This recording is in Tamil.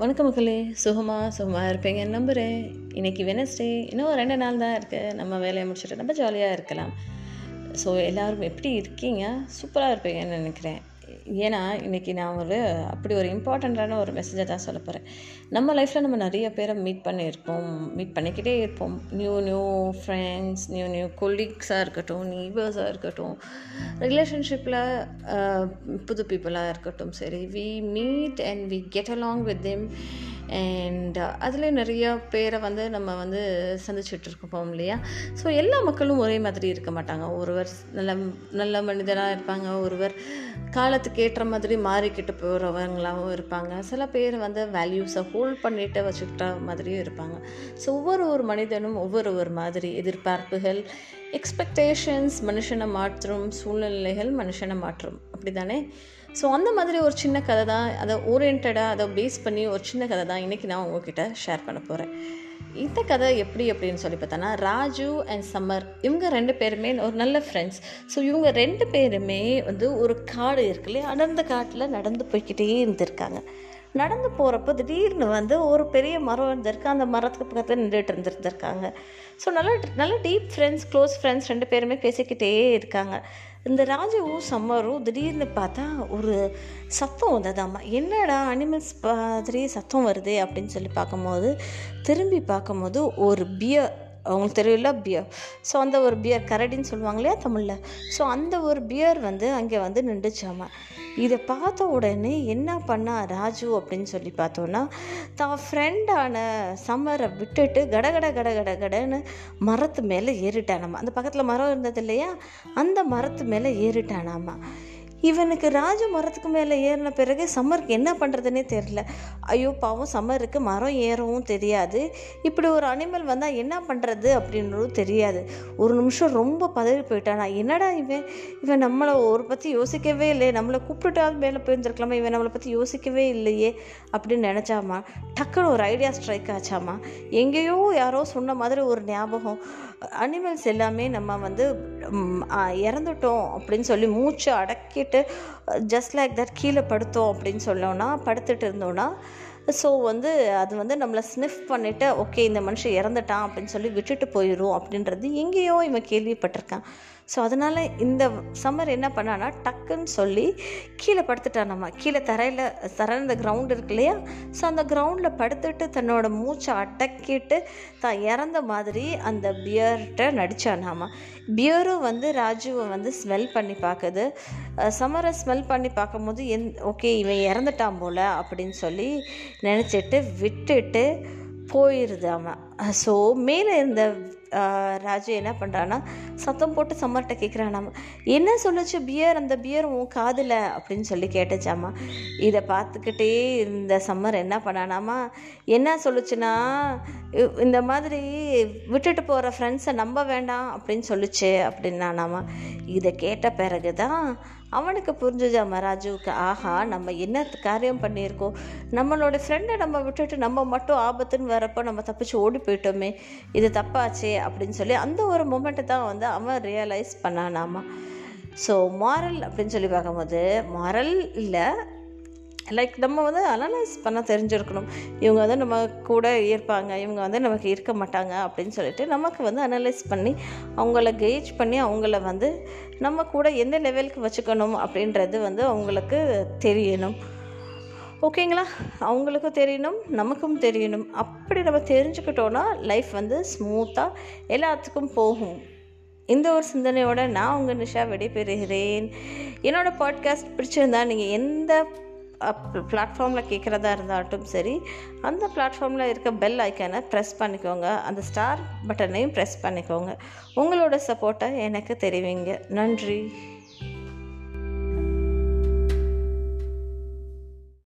வணக்கம் மக்களே. சுகமாக சுகமாக இருப்பீங்கன்னு நம்புகிறேன் இன்றைக்கி வெனஸ்டே இன்னும் ரெண்டு நாள் தான் இருக்குது நம்ம வேலையை முடிச்சுட்டு நம்ம ஜாலியாக இருக்கலாம். ஸோ எல்லோரும் எப்படி இருக்கீங்க? சூப்பராக இருப்பீங்கன்னு நினைக்கிறேன். ஏன்னா இன்றைக்கி நான் ஒரு அப்படி ஒரு இம்பார்ட்டண்ட்டான ஒரு மெசேஜை தான் சொல்ல போகிறேன் நம்ம லைஃப்பில் நம்ம நிறைய பேரை மீட் பண்ணியிருப்போம். மீட் பண்ணிக்கிட்டே இருப்போம். New new friends new new கொலீக்ஸாக இருக்கட்டும் நெய்பர்ஸாக இருக்கட்டும். ரிலேஷன்ஷிப்பில் புது பீப்புளாக இருக்கட்டும். சரி we meet and we get along with them and uh, அதுலேயும் நிறைய பேரை வந்து நம்ம வந்து சந்திச்சுட்டு இருக்கோம் இல்லையா? ஸோ எல்லா மக்களும் ஒரே மாதிரி இருக்க மாட்டாங்க. ஒருவர் நல்ல நல்ல மனிதராக இருப்பாங்க. ஒருவர் காலத்துக்கு ஏற்ற மாதிரி மாறிக்கிட்டு போகிறவங்களாகவும் இருப்பாங்க. சில பேர் வந்து வேல்யூஸை ஹோல்ட் பண்ணிட்டு வச்சுக்கிட்ட மாதிரியும் இருப்பாங்க. ஸோ ஒவ்வொரு ஒரு மனிதனும் ஒவ்வொரு ஒரு மாதிரி எதிர்பார்ப்புகள் எக்ஸ்பெக்டேஷன்ஸ் மனுஷனை மாற்றும் சூழ்நிலைகள் மனுஷனை மாற்றும். அப்படி தானே ஸோ அந்த மாதிரி ஒரு சின்ன கதை தான் அதை ஓரியன்டாக அதை பேஸ் பண்ணி ஒரு சின்ன கதை தான் இன்றைக்கி நான் உங்ககிட்ட ஷேர் பண்ண போகிறேன் இந்த கதை எப்படி அப்படின்னு சொல்லி பார்த்தோன்னா ராஜு அண்ட் சம்மர் இவங்க ரெண்டு பேருமே ஒரு நல்ல ஃப்ரெண்ட்ஸ் ஸோ இவங்க ரெண்டு பேருமே வந்து ஒரு காடு இருக்கு இல்லையா? அடர்ந்த காட்டில் நடந்து போய்கிட்டே இருந்திருக்காங்க. நடந்து போகிறப்ப திடீர்னு வந்து ஒரு பெரிய மரம் இருந்திருக்கு அந்த மரத்துக்கு பக்கத்தில் நின்றுட்டு இருந்துருந்துருக்காங்க. ஸோ நல்ல நல்ல டீப் ஃப்ரெண்ட்ஸ் க்ளோஸ் ஃப்ரெண்ட்ஸ் ரெண்டு பேருமே பேசிக்கிட்டே இருக்காங்க. இந்த ராஜுவும் சம்மரும் திடீர்னு பார்த்தா ஒரு சத்தம் வந்ததாம்மா. என்னடா அனிமல்ஸ் மாதிரி சத்தம் வருது அப்படின்னு சொல்லி பார்க்கும்போது திரும்பி பார்க்கும்போது ஒரு பியர் அவங்களுக்கு தெரியல பியர் ஸோ அந்த ஒரு பியர் கரடின்னு சொல்லுவாங்க இல்லையா தமிழில்? ஸோ அந்த ஒரு பியர் வந்து அங்கே வந்து நின்றுச்சாமா? இதை பார்த்த உடனே என்ன பண்ணா ராஜு அப்படின்னு சொல்லி பார்த்தோன்னா தான் ஃப்ரெண்டான சம்மரை விட்டுட்டு கடகட கட கட கடன்னு மரத்து மேலே ஏறிட்டானாமா? அந்த பக்கத்தில் மரம் இருந்தது இல்லையா? அந்த மரத்து மேலே ஏறிட்டானாமா? இவனுக்கு ராஜு மரத்துக்கு மேலே ஏறின பிறகு சம்மருக்கு என்ன பண்ணுறதுனே தெரில ஐயோ பாவம் சம்மருக்கு மரம் ஏறவும் தெரியாது. இப்படி ஒரு அனிமல் வந்தால் என்ன பண்ணுறது அப்படின்றதும் தெரியாது. ஒரு நிமிஷம் ரொம்ப பதவி போயிட்டானா. என்னடா இவன்? இவன் நம்மளை ஒரு பற்றி யோசிக்கவே இல்லையே. நம்மளை கூப்பிட்டுட்டாவது மேலே போயிருந்துருக்கலாமா? இவன் நம்மளை பற்றி யோசிக்கவே இல்லையே அப்படின்னு நினச்சாமா? டக்குன்னு ஒரு ஐடியா ஸ்ட்ரைக் ஆச்சாமா? எங்கேயோ யாரோ சொன்ன மாதிரி ஒரு ஞாபகம். அனிமல்ஸ் எல்லாமே நம்ம வந்து இறந்துட்டோம் அப்படின்னு சொல்லி மூச்சை அடக்கிட்டு ஜஸ்ட் லைக் தட் கீழே படுத்தோம் அப்படின்னு சொல்லோன்னா படுத்துட்டு இருந்தோன்னா ஸோ வந்து அது வந்து நம்மளை ஸ்னிஃப் பண்ணிவிட்டு ஓகே இந்த மனுஷன் இறந்துட்டான் அப்படின்னு சொல்லி விட்டுட்டு போயிடும் அப்படின்றது எங்கேயோ இவன் கேள்விப்பட்டிருக்கான். ஸோ அதனால் இந்த சம்மர் என்ன பண்ணான்னா டக்குன்னு சொல்லி கீழே படுத்துட்டான் கீழே தரையில் தரையில் கிரவுண்ட் இருக்கு இல்லையா? ஸோ அந்த கிரவுண்டில் படுத்துட்டு தன்னோட மூச்சை அடக்கிட்டு தான் இறந்த மாதிரி அந்த பியர்கிட்ட நடித்தானாமா பியரும் வந்து ராஜுவை வந்து ஸ்மெல் பண்ணி பார்க்குது. சம்மரை ஸ்மெல் பண்ணி பார்க்கும்போது எந் ஓகே இவன் இறந்துட்டான் போல் அப்படின்னு சொல்லி நினச்சிட்டு விட்டுட்டு போயிடுது அவன். ஸோ மேலே இருந்த ராஜு என்ன பண்ணுறான்னா சத்தம் போட்டு சம்மர்கிட்ட கேட்குறான் நம்ம என்ன சொல்லுச்சு? பியர் அந்த பியர் உன் காதில்? அப்படின்னு சொல்லி கேட்டுச்சாமா இதை பார்த்துக்கிட்டே இந்த சம்மர் என்ன பண்ணானாமா என்ன சொல்லுச்சுன்னா இந்த மாதிரி விட்டுட்டு போகிற ஃப்ரெண்ட்ஸை நம்ப வேண்டாம் அப்படின்னு சொல்லுச்சு அப்படின்னானாமா. இதை கேட்ட பிறகு தான் அவனுக்கு புரிஞ்சுதாம்மா ராஜுவுக்கு ஆஹா நம்ம என்ன காரியம் பண்ணியிருக்கோம்? நம்மளோட ஃப்ரெண்டை நம்ம விட்டுட்டு நம்ம மட்டும் ஆபத்துன்னு வரப்போ நம்ம தப்பிச்சு ஓடி போயிட்டோமே இது தப்பாச்சே அப்படின்னு சொல்லி அந்த ஒரு மூமெண்ட்டை தான் வந்து அவன் ரியலைஸ் பண்ணானாமா. ஸோ மாரல் அப்படின்னு சொல்லி பார்க்கும்போது மாரல் இல்லை லைக் நம்ம வந்து அனலைஸ் பண்ண தெரிஞ்சிருக்கணும். இவங்க வந்து நம்ம கூட இருப்பாங்க இவங்க வந்து நமக்கு இருக்க மாட்டாங்க அப்படின்னு சொல்லிட்டு நமக்கு வந்து அனலைஸ் பண்ணி அவங்கள கெய்ஜ் பண்ணி அவங்கள வந்து நம்ம கூட எந்த லெவலுக்கு வச்சுக்கணும் அப்படின்றது வந்து அவங்களுக்கு தெரியணும். ஓகேங்களா? அவங்களுக்கும் தெரியணும் நமக்கும் தெரியணும். அப்படி நம்ம தெரிஞ்சுக்கிட்டோன்னா லைஃப் வந்து ஸ்மூத்தாக எல்லாத்துக்கும் போகும். இந்த ஒரு சிந்தனையோட நான் உங்கள் நிஷா விடைபெறுகிறேன். என்னோடய பாட்காஸ்ட் பிடிச்சிருந்தா நீங்கள் எந்த பிளாட்ஃபார்மில் கேட்குறதா இருந்தாலும் சரி அந்த பிளாட்ஃபார்மில் இருக்க பெல் ஐக்கானை ப்ரெஸ் பண்ணிக்கோங்க. அந்த ஸ்டார் பட்டனையும் ப்ரெஸ் பண்ணிக்கோங்க. உங்களோட சப்போர்ட்டை எனக்கு தெரிவிங்க. நன்றி.